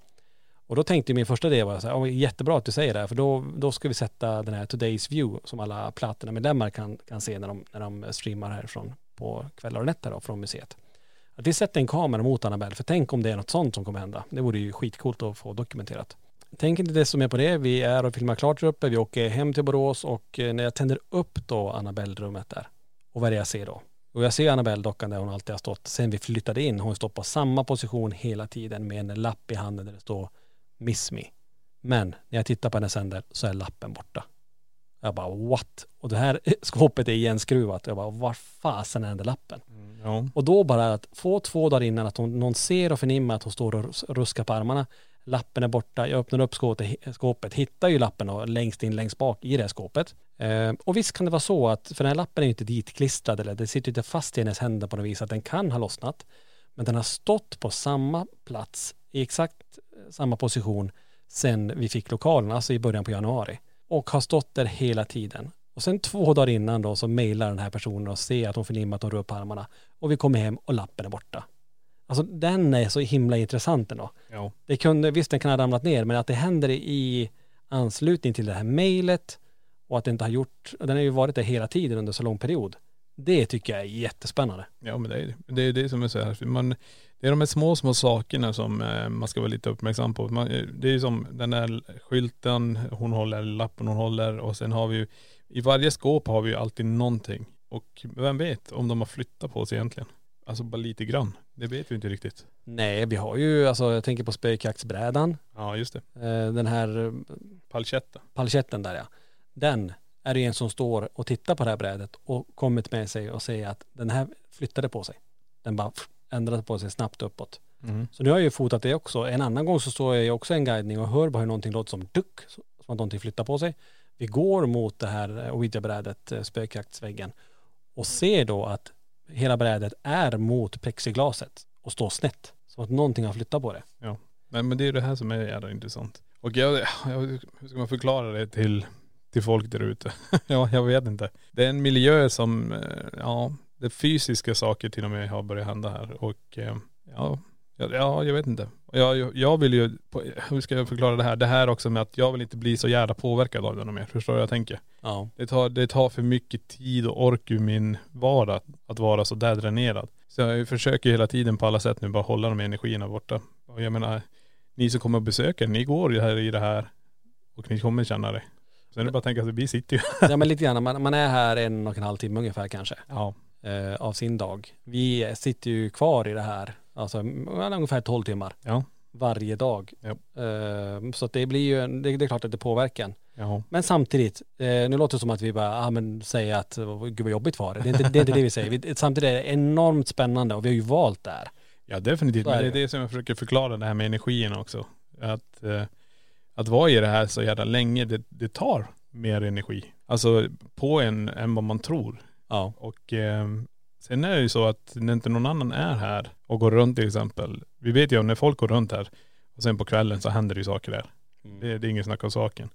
Och då tänkte min första idé var så här, jättebra att du säger det här, för då, då ska vi sätta den här Today's View som alla Platina-medlemmar kan, kan se när de, när de streamar härifrån på kvällar och nätter då, från museet. Att vi sätter en kamera mot Annabelle, för tänk om det är något sånt som kommer hända. Det vore ju skitcoolt att få dokumenterat. Tänk inte desto mer på det. Vi är och filmar klart där uppe. Vi åker hem till Borås och eh, när jag tänder upp då Annabelle-rummet där. Och vad är det jag ser då? Och jag ser Annabelle-dockan där hon alltid har stått sen vi flyttade in. Hon står på samma position hela tiden med en lapp i handen där det står Miss Me. Men när jag tittar på henne sen där så är lappen borta. Jag bara what? Och det här skåpet är igenskruvat. Jag bara var fasen är den där lappen? Ja. Och då bara att få två dagar innan att hon, någon ser och förnimmar att hon står och rus- ruskar på armarna. Lappen är borta, jag öppnar upp skåpet, skåpet hittar ju lappen och längst in längst bak i det här skåpet. Eh, och visst kan det vara så att, för den här lappen är ju inte ditklistrad eller det sitter inte fast i hennes händer på något vis att den kan ha lossnat. Men den har stått på samma plats i exakt eh, samma position sen vi fick lokalen, alltså i början på januari. Och har stått där hela tiden. Och sen två dagar innan då så mejlar den här personen och ser att hon förnimmar att hon rör på armarna. Och vi kommer hem och lappen är borta. Alltså den är så himla intressant ändå. Ja. Det kunde, visst den kan ha ramlat ner, men att det händer i anslutning till det här mejlet och att det inte har gjort, den har ju varit där hela tiden under så lång period. Det tycker jag är jättespännande. Ja men det är det är det som är så här. Man, det är de här små, små sakerna som eh, man ska vara lite uppmärksam på. Man, eh, det är ju som den där skylten hon håller, lappen hon håller och sen har vi ju, i varje skåp har vi ju alltid någonting. Och vem vet om de har flyttat på sig egentligen. Alltså bara lite grann. Det vet vi inte riktigt. Nej, vi har ju, alltså jag tänker på spökjaktsbrädan, Ja just det. eh, den här eh, Palchetta. palchetten där ja. Den är det en som står och tittar på det här brädet och kommit med sig och säger att den här flyttade på sig. Den bara ändrade på sig snabbt uppåt. Mm. Så nu har jag ju fotat det också. En annan gång så står jag ju också en guidning och hör bara hur någonting låter som duck, som att någonting flyttar på sig. Vi går mot det här eh, ouija-brädet, spökjaktsväggen och ser då att hela brädet är mot plexiglaset och står snett. Som att någonting har flyttat på det. Nej men det är det här som är jävla intressant. Och jag, jag, hur ska man förklara det till, till folk där ute? ja, jag vet inte. Det är en miljö som, eh, ja, det fysiska saker till och med har börjat hända här och eh, ja, Ja, ja jag vet inte. Jag, jag, jag vill ju, hur ska jag förklara det här? Det här också med att jag vill inte bli så jävla påverkad av det mer. Förstår du vad jag tänker? Ja. Det tar, det tar för mycket tid och ork ur min vardag att vara så där dränerad. Så jag försöker hela tiden på alla sätt nu bara hålla de energierna borta. Och jag menar, ni som kommer och besöker, ni går ju här i det här och ni kommer känna det. Sen är det bara att tänka sig, vi sitter ju ja men lite grann, man, man är här en och en halv timme ungefär kanske. Ja. eh, av sin dag. Vi sitter ju kvar i det här, alltså ungefär 12 timmar Ja. varje dag. Ja. Eh, så att det blir ju, en- det, det är klart att det påverkar. Ja. Men samtidigt, eh, nu låter det som att vi bara, ja men säger att, gud vad jobbigt var det. Det är inte det, är inte det vi säger. Vi, samtidigt är det enormt spännande och vi har ju valt det här. Ja definitivt, men det är det. det som jag försöker förklara det här med energin också. Att, eh, att vara i det här så jävla länge, det, det tar mer energi. Alltså på en än vad man tror. Ja. Och eh, sen är det ju så att när inte någon annan är här och går runt till exempel. Vi vet ju om när folk går runt här och sen på kvällen så händer det ju saker där. Mm. Det, det är ingen snack om saken.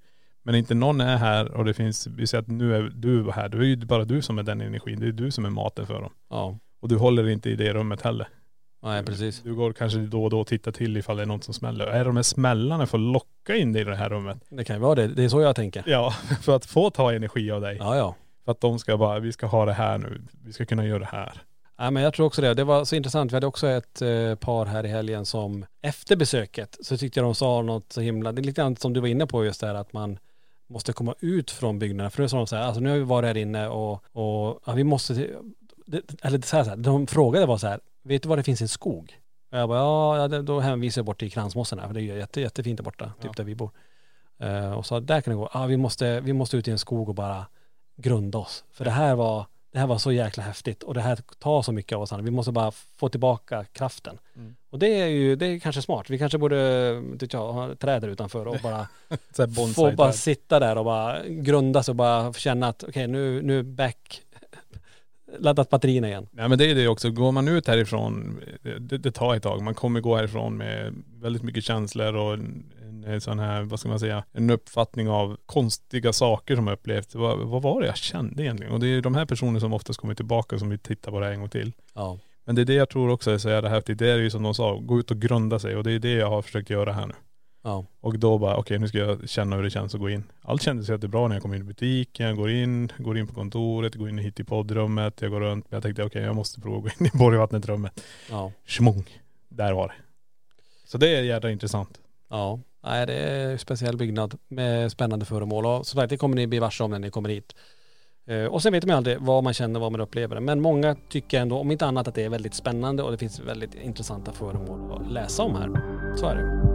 Men inte någon är här och det finns, vi säger att nu är du här. Det är ju bara du som är den energin. Det är du som är maten för dem. Ja, Och du håller inte i det rummet heller. nej precis. Du går kanske då och då och tittar till ifall det är något som smäller. Är de här smällarna för att locka in dig i det här rummet? Det kan ju vara det. Det är så jag tänker. Ja, för att få ta energi av dig. Ja, ja. För att de ska bara, vi ska ha det här nu. Vi ska kunna göra det här. Ja, men jag tror också det. Det var så intressant. Vi hade också ett eh, par här i helgen som efter besöket så tyckte jag de sa något så himla, det är lite grann som du var inne på just där att man måste komma ut från byggnaden. För nu sa de så här, alltså nu har vi varit här inne och, och ja, vi måste, det, eller så här, så här, de frågade var så här, vet du var det finns en skog? Och jag bara, ja, då hänvisar jag bort till Kransmossen här, för det är jätte, jättefint där borta, typ Ja. där vi bor. Eh, och sa, där kan det gå, ja vi måste, vi måste ut i en skog och bara grunda oss. För det här var, det här var så jäkla häftigt och det här tar så mycket av oss andra. Vi måste bara få tillbaka kraften. Mm. Och det är ju, det är kanske smart. Vi kanske borde, vet jag, ha träd där utanför och bara få bara sitta där och bara grunda sig och bara känna att okej nu, nu är back, laddat batterierna igen. Nej men det är det också. Går man ut härifrån, det, det tar ett tag. Man kommer gå härifrån med väldigt mycket känslor och en, en sån här, vad ska man säga, en uppfattning av konstiga saker som jag upplevt. Vad, vad var det jag kände egentligen? Och det är de här personerna som oftast kommer tillbaka som vill titta på det här en gång till. Ja. Men det är det jag tror också är så jävla häftigt. Det är ju som de sa, gå ut och grunda sig och det är det jag har försökt göra här nu. Ja. Och då bara, okej nu ska jag känna hur det känns att gå in. Allt kändes jättebra när jag kom in i butiken, jag går in, går in på kontoret, går in hit i poddrummet, jag går runt. Men jag tänkte okej jag måste prova att gå in i Borgvattnet-rummet. Ja. Schmung. Där var det. Så det är jävla intressant. Ja. Nej det är en speciell byggnad med spännande föremål och som sagt det kommer ni bli varse om när ni kommer hit. Eh, Och sen vet man aldrig vad man känner, vad man upplever. Men många tycker ändå, om inte annat, att det är väldigt spännande och det finns väldigt intressanta föremål att läsa om här. Så är det.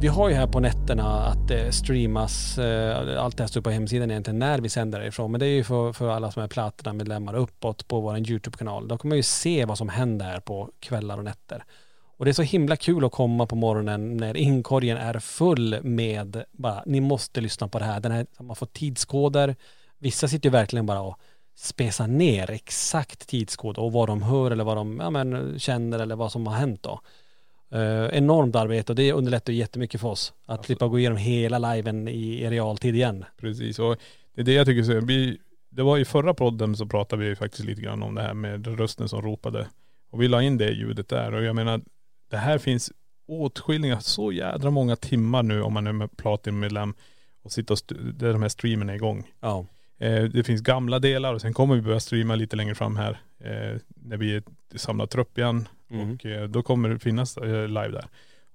Vi har ju här på nätterna att det streamas, eh, allt det här står på hemsidan egentligen när vi sänder ifrån. Men det är ju för, för alla som är Platina-medlemmar uppåt på vår YouTube-kanal. Då kan man ju se vad som händer här på kvällar och nätter. Och det är så himla kul att komma på morgonen när inkorgen är full med bara, ni måste lyssna på det här. Den här man får tidskoder. Vissa sitter ju verkligen bara och spesar ner exakt tidskod och vad de hör eller vad de ja, men, känner eller vad som har hänt då. Eh, enormt arbete och det underlättar jättemycket för oss att slippa gå igenom hela liven i, i realtid igen. Precis och det är det jag tycker så, vi, det var i förra podden så pratade vi faktiskt lite grann om det här med rösten som ropade. Och vi la in det ljudet där och jag menar det här finns åtskilliga, så jädra många timmar nu om man är med Platin-medlem och sitter och där de här streamen är igång. Ja. Eh, det finns gamla delar och sen kommer vi börja streama lite längre fram här. Eh, när vi samlar trupp igen. Mm. Och eh, då kommer det finnas eh, live där.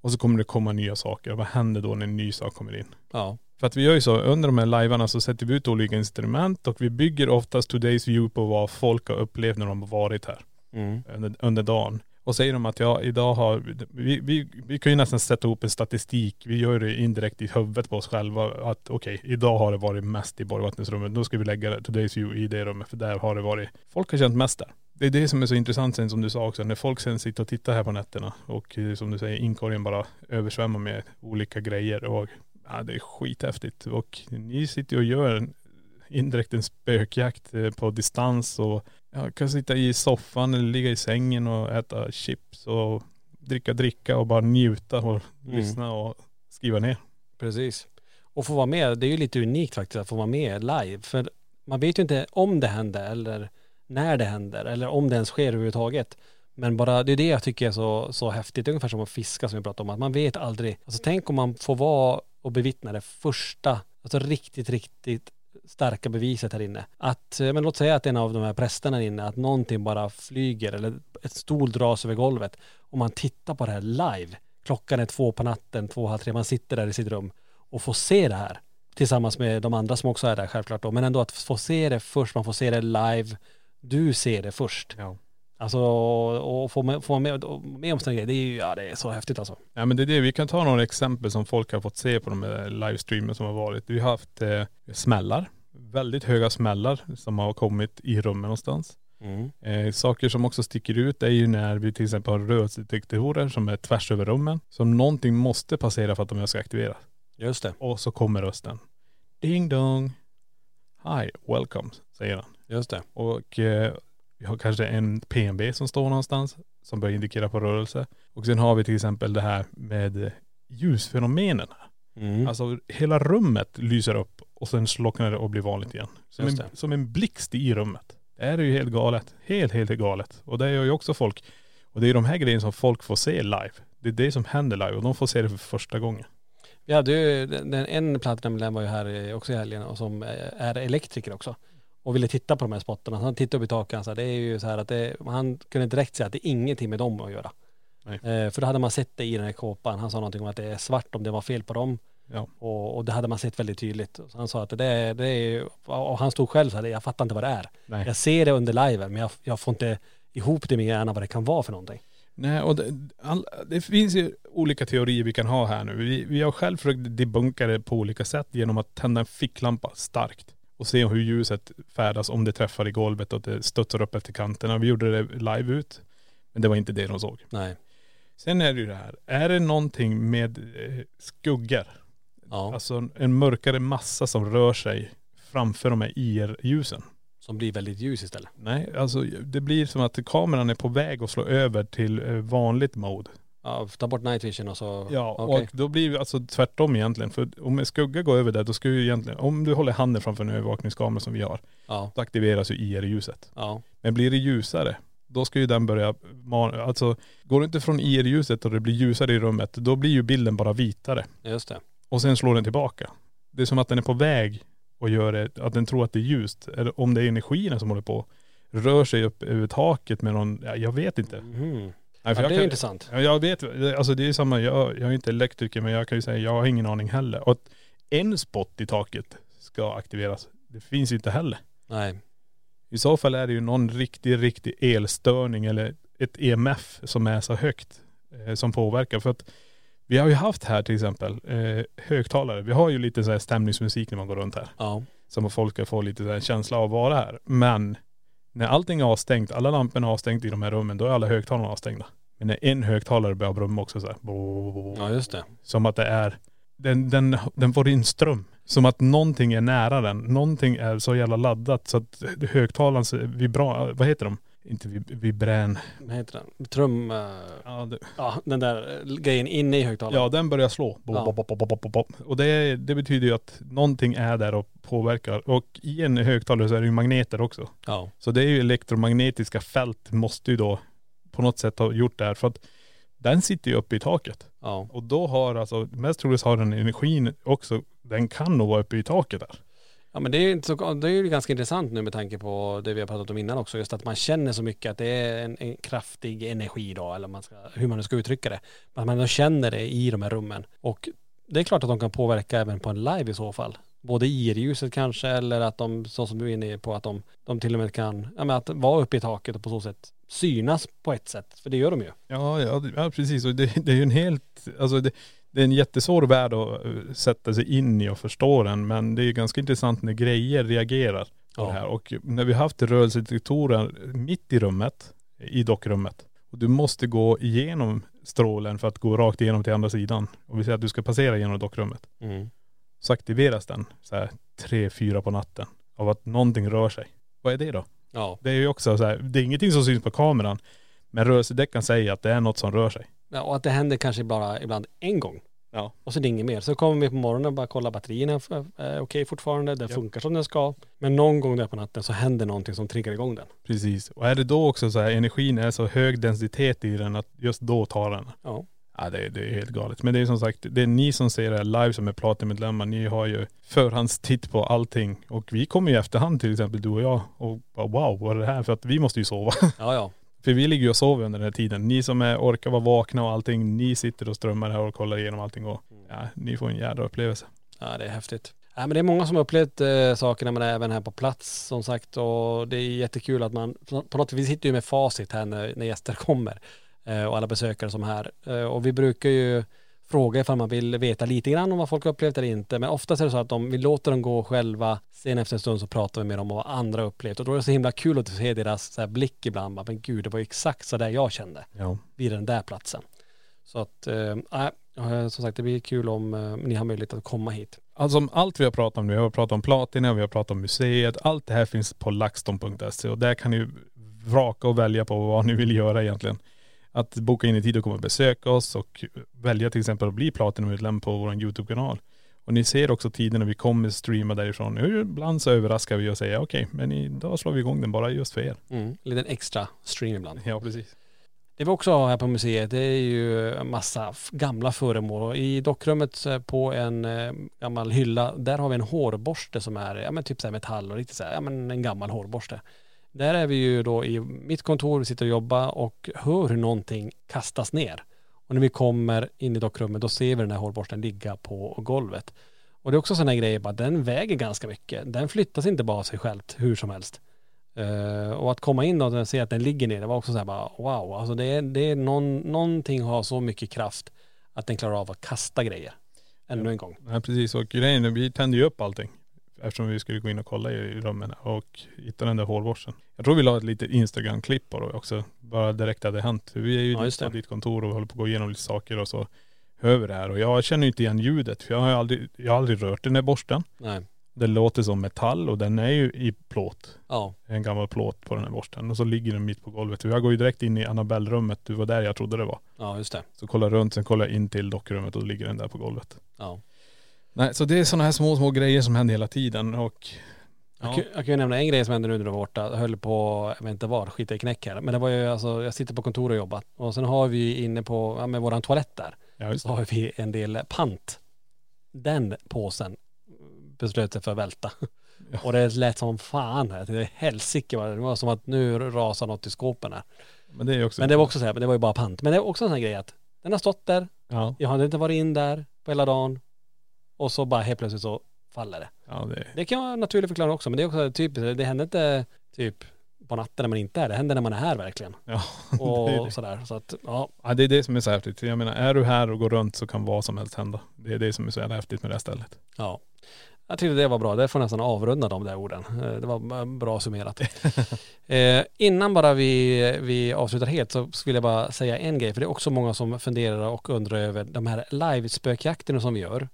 Och så kommer det komma nya saker. Vad händer då när en ny sak kommer in? Ja. För att vi gör ju så, under de här livearna så sätter vi ut olika instrument och vi bygger oftast today's view på vad folk har upplevt när de har varit här Mm. under, under dagen. Och säger de att ja, idag har, vi, vi, vi kan ju nästan sätta ihop en statistik, vi gör det indirekt i huvudet på oss själva att okej, idag har det varit mest i Borgvattensrummet, då ska vi lägga today's view i det rummet för där har det varit, folk har känt mest där. Det är det som är så intressant sen som du sa också, när folk sen sitter och tittar här på nätterna och eh, som du säger, inkorgen bara översvämmar med olika grejer och ja, det är skithäftigt. Och ni sitter och gör en, indirekt en spökjakt eh, på distans och ja, kan sitta i soffan eller ligga i sängen och äta chips och dricka dricka och bara njuta och Mm. lyssna och skriva ner. Precis. Och få vara med, det är ju lite unikt faktiskt att få vara med live. För man vet ju inte om det händer eller när det händer eller om det ens sker överhuvudtaget. Men bara, det är det jag tycker är så, så häftigt. Ungefär som att fiska som vi pratade om. Att man vet aldrig. Alltså tänk om man får vara och bevittna det första, alltså riktigt, riktigt starka beviset här inne. Att, eh, men låt säga att en av de här prästerna här inne, att någonting bara flyger eller ett stol dras över golvet. Och man tittar på det här live. Klockan är två på natten, två, halv tre. Man sitter där i sitt rum och får se det här. Tillsammans med de andra som också är där självklart då. Men ändå att få se det först, man får se det live. Du ser det först. Ja. Alltså och få med, få med, med om sådana grejer, det är ju, ja det är så häftigt alltså. Ja men det är det, vi kan ta några exempel som folk har fått se på de här livestreamen som har varit. Vi har haft eh, smällar, väldigt höga smällar som har kommit i rummen någonstans. Mm. Eh, saker som också sticker ut är ju när vi till exempel har rörelsedetektorer som är tvärs över rummen. Som någonting måste passera för att de ska aktiveras. Just det, Och så kommer rösten. Ding dong. Hi, welcome, säger han. just det. Och eh, vi har kanske en PNB som står någonstans som börjar indikera på rörelse. Och sen har vi till exempel det här med ljusfenomenen. Mm. Alltså hela rummet lyser upp och sen slocknar det och blir vanligt igen. Som en, som en blixt i rummet. Det är ju helt galet. Helt, helt galet. Och det gör ju också folk. Och det är de här grejerna som folk får se live. Det är det som händer live och de får se det för första gången. Vi hade ju, den, en platinamedlem var ju här också i helgen och som eh, är elektriker också. Och ville titta på de här spottarna. Han tittade upp i taket och sa det är ju så här att det, han kunde direkt säga att det är ingenting med dem att göra. Eh, för då hade man sett det i den här kåpan. Han sa någonting om att det är svart om det var fel på dem. Ja. Och, och det hade man sett väldigt tydligt. Så han sa att det är, det är och han stod själv så här, jag fattar inte vad det är. Nej. Jag ser det under liven men jag, jag får inte ihop det i min hjärna vad det kan vara för någonting. Nej och det, all, det finns ju olika teorier vi kan ha här nu. Vi, vi har själv försökt debunka det på olika sätt genom att tända en ficklampa starkt. Och se hur ljuset färdas om det träffar i golvet och det studsar upp efter kanterna. Vi gjorde det live ut. Men det var inte det de såg. Nej. Sen är det ju det här. Är det någonting med eh, skuggor? Ja, Alltså en mörkare massa som rör sig framför de här IR-ljusen. som blir väldigt ljus istället. Nej, alltså det blir som att kameran är på väg att slå över till eh, vanligt mode. Ja, ta bort night vision och så. Ja, okej. och då blir det alltså tvärtom egentligen. För om en skugga går över där, då ska ju egentligen, om du håller handen framför en övervakningskamera som vi har, Ja, då aktiveras ju IR-ljuset. ja, Men blir det ljusare, då ska ju den börja, man- alltså går du inte från IR-ljuset och det blir ljusare i rummet, då blir ju bilden bara vitare. just det. Och sen slår den tillbaka. Det är som att den är på väg och gör det, att den tror att det är ljust. Eller om det är energierna som håller på, rör sig upp över taket med någon, ja, jag vet inte. Mhm. Nej, för Ja, det är kan- intressant. Ja, jag vet, alltså det är samma, jag, jag är inte elektriker men jag kan ju säga, jag har ingen aning heller. Och att en spot i taket ska aktiveras, det finns inte heller. Nej. I så fall är det ju någon riktig, riktig elstörning eller ett EMF som är så högt eh, som påverkar. För att Vi har ju haft här till exempel eh, högtalare. Vi har ju lite så här stämningsmusik när man går runt här. Ja. Som folk ska få lite så här känsla av att vara här. Men när allting är avstängt, alla lamporna är avstängt i de här rummen, då är alla högtalarna avstängda. Men när en högtalare börjar brumma också så här, Ja just det. som att det är, den, den, den får in ström. Som att någonting är nära den. Någonting är så jävla laddat så att högtalarens vibra, vad heter de? Inte vib, vibrän. Vad heter den? Trum... eh, Ja, det, Ja den där eh, grejen inne i högtalaren. ja den börjar slå. Bo, Ja. bo, bo. Och det, det betyder ju att någonting är där och påverkar. Och i en högtalare så är det ju magneter också. Ja. Så det är ju elektromagnetiska fält måste ju då på något sätt ha gjort det här. För att den sitter ju uppe i taket. Ja. Och då har alltså, mest troligt har den energin också, den kan nog vara uppe i taket där. Ja men det är ju inte så, det är ju ganska intressant nu med tanke på det vi har pratat om innan också. Just att man känner så mycket att det är en, en kraftig energi då, eller man ska, hur man nu ska uttrycka det. Att man ändå känner det i de här rummen. Och det är klart att de kan påverka även på en live i så fall. Både i ljuset kanske eller att de, så som du är inne på, att de, de till och med kan, ja men att vara uppe i taket och på så sätt synas på ett sätt. För det gör de ju. Ja, ja, ja precis. Och det, det är ju en helt, alltså det, det är en jättesvår värld att eh, sätta sig in i och förstå den. Men det är ganska intressant när grejer reagerar på Ja. det här. Och när vi har haft rörelsedetektorer mitt i rummet, i dockrummet. Och du måste gå igenom strålen för att gå rakt igenom till andra sidan. Och vi säger att du ska passera genom dockrummet. Mm. Så aktiveras den så här tre, fyra på natten av att någonting rör sig. Vad är det då? Ja. Det är ju också så här, det är ingenting som syns på kameran. Men rörelsedäckaren säger att det är något som rör sig. Ja. Och att det händer kanske bara ibland en gång. Ja. Och så är det inget mer. Så kommer vi på morgonen och bara kolla batterierna är okej fortfarande. Den Ja. funkar som den ska. Men någon gång där på natten så händer någonting som triggar igång den. Precis. Och är det då också så här, energin är så hög densitet i den att just då tar den. Ja. Ja det, är- det är helt galet. Men det är som sagt, det är ni som ser det här live som är Platinumedlemmar. Ni har ju förhandstitt på allting. Och vi kommer ju efterhand till exempel du och jag och bara wow vad är det här? För att vi måste ju sova. Ja, ja. För vi ligger ju och sover under den här tiden. Ni som är, orkar vara vakna och allting, ni sitter och strömmar här och kollar igenom allting och ja, ni får en jädra upplevelse. Ja, det är häftigt. Ja, men det är många som har upplevt eh, sakerna men även här på plats som sagt och det är jättekul att man på något vis, vi sitter ju med facit här när, när gäster kommer eh, och alla besökare som är här eh, och vi brukar ju fråga ifall man vill veta lite grann om vad folk har upplevt eller inte men oftast är det så att de, vi låter dem gå själva sen efter en stund så pratar vi med dem om vad andra upplevt och då är det så himla kul att se deras så här, blick ibland men gud det var ju exakt så där jag kände Ja. vid den där platsen. Så att, äh, som sagt det blir kul om eh, ni har möjlighet att komma hit. Alltså om allt vi har pratat om nu, vi har pratat om Platina, vi har pratat om museet, allt det här finns på laxton.se och där kan ni vraka och välja på vad ni vill göra egentligen. Att boka in i tid och komma och besöka oss och välja till exempel att bli Platinum-medlem på vår YouTube-kanal. Och ni ser också tiden när vi kommer streama därifrån. Ibland så överraskar vi och säger okej, men idag slår vi igång den bara just för er. Mm. En liten extra stream ibland. Ja precis. Det vi också har här på museet det är ju en massa gamla föremål. Och I dockrummet på en eh, gammal hylla, där har vi en hårborste som är ja, men typ så här metall och riktigt så här, ja, men en gammal hårborste. Där är vi ju då i mitt kontor, vi sitter och jobbar och hör hur någonting kastas ner. Och när vi kommer in i dockrummet då ser vi den här hårborsten ligga på golvet. Och det är också sådana grejer, bara den väger ganska mycket. Den flyttas inte bara av sig självt hur som helst. Eh, och att komma in och se att den ligger ner, det var också så här bara wow, alltså det är, det är någon, någonting har så mycket kraft att den klarar av att kasta grejer. Ännu en gång. Nej precis och grejen är, vi tände ju upp allting. Eftersom vi skulle gå in och kolla i rummen och hitta den där hårborsten. Jag tror vi la ett litet Instagram-klipp på det också. Bara direkt hade hänt. Vi är ju Ja, på ditt kontor och håller på att gå igenom lite saker och så hör vi det här. Och jag känner inte igen ljudet för jag har aldrig, jag har aldrig rört den där borsten. Nej. Det låter som metall och den är ju i plåt. Ja. En gammal plåt på den här borsten. Och så ligger den mitt på golvet. Jag går ju direkt in i Annabelle-rummet. Du var där jag trodde det var. Ja, just det. Så kollar runt, sen kollar jag in till dockrummet och då ligger den där på golvet. Ja. Nej, så det är sådana här små, små grejer som händer hela tiden och Jag, ja, kan, jag kan ju nämna en grej som hände nu när du var borta. Jag höll på, jag vet inte var, skita i knäck här. Men det var ju alltså, jag sitter på kontor och jobbar. Och sen har vi inne på, ja, med våran toalett där. ja Så har vi en del pant. Den påsen beslöt sig för att välta. Ja. Och det lät som fan här. Det är helsike vad det var som att nu rasar något i skåpen här. Men det är också.. Men det var också så här, men det var ju bara pant. Men det var också en sån här grej att den har stått där, Ja, jag hade inte varit in där på hela dagen och så bara helt plötsligt så faller det. ja det Det kan vara en naturlig förklaring också men det är också typiskt, det hände inte typ på natten när man inte är det. Det händer när man är här verkligen. Ja, det Och det. sådär. Så att, ja. Ja, det är det som är så häftigt. Jag menar, är du här och går runt så kan vad som helst hända. Det är det som är så jävla häftigt med det här stället. Ja. Jag tyckte det var bra. Det får nästan avrunda de där orden. Eh, Det var bra summerat. eh, innan bara vi, vi avslutar helt så skulle jag bara säga en grej. För det är också många som funderar och undrar över de här live-spökjakterna som vi gör.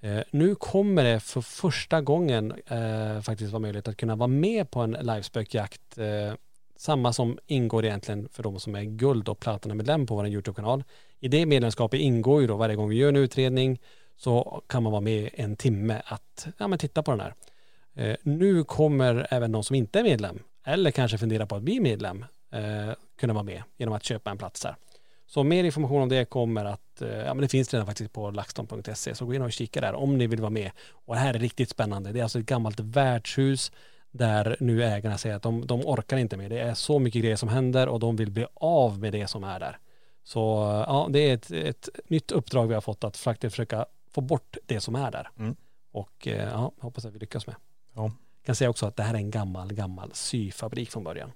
Eh, nu kommer det för första gången eh, faktiskt vara möjligt att kunna vara med på en livespökjakt. Eh, samma som ingår egentligen för de som är guld och platinamedlem på vår YouTube-kanal. I det medlemskapet ingår ju då varje gång vi gör en utredning så kan man vara med en timme att ja, men titta på den här. Eh, nu kommer även de som inte är medlem eller kanske funderar på att bli medlem eh, kunna vara med genom att köpa en plats där. Så mer information om det kommer att, eh, ja men det finns redan faktiskt på laxton.se så gå in och kika där om ni vill vara med. Och det här är riktigt spännande. Det är alltså ett gammalt värdshus där nu ägarna säger att de, de orkar inte med. Det är så mycket grejer som händer och de vill bli av med det som är där. Så ja, det är ett, ett nytt uppdrag vi har fått att faktiskt försöka få bort det som är där. Mm. Och eh, ja, hoppas att vi lyckas med. Ja. Kan säga också att det här är en gammal, gammal syfabrik från början.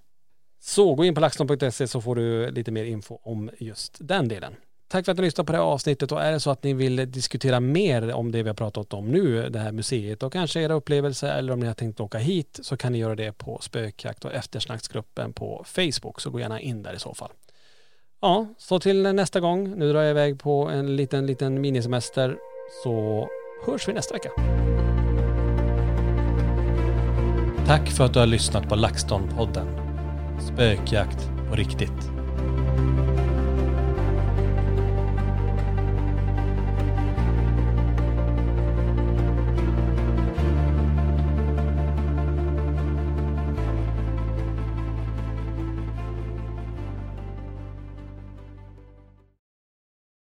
Så gå in på laxton.se så får du lite mer info om just den delen. Tack för att du lyssnade på det här avsnittet och är det så att ni vill diskutera mer om det vi har pratat om nu, det här museet och kanske era upplevelser eller om ni har tänkt åka hit så kan ni göra det på spökjakt och eftersnacksgruppen på Facebook så gå gärna in där i så fall. Ja, så till nästa gång. Nu drar jag iväg på en liten, liten minisemester så hörs vi nästa vecka. Tack för att du har lyssnat på LaxTon-podden. Spökjakt på riktigt.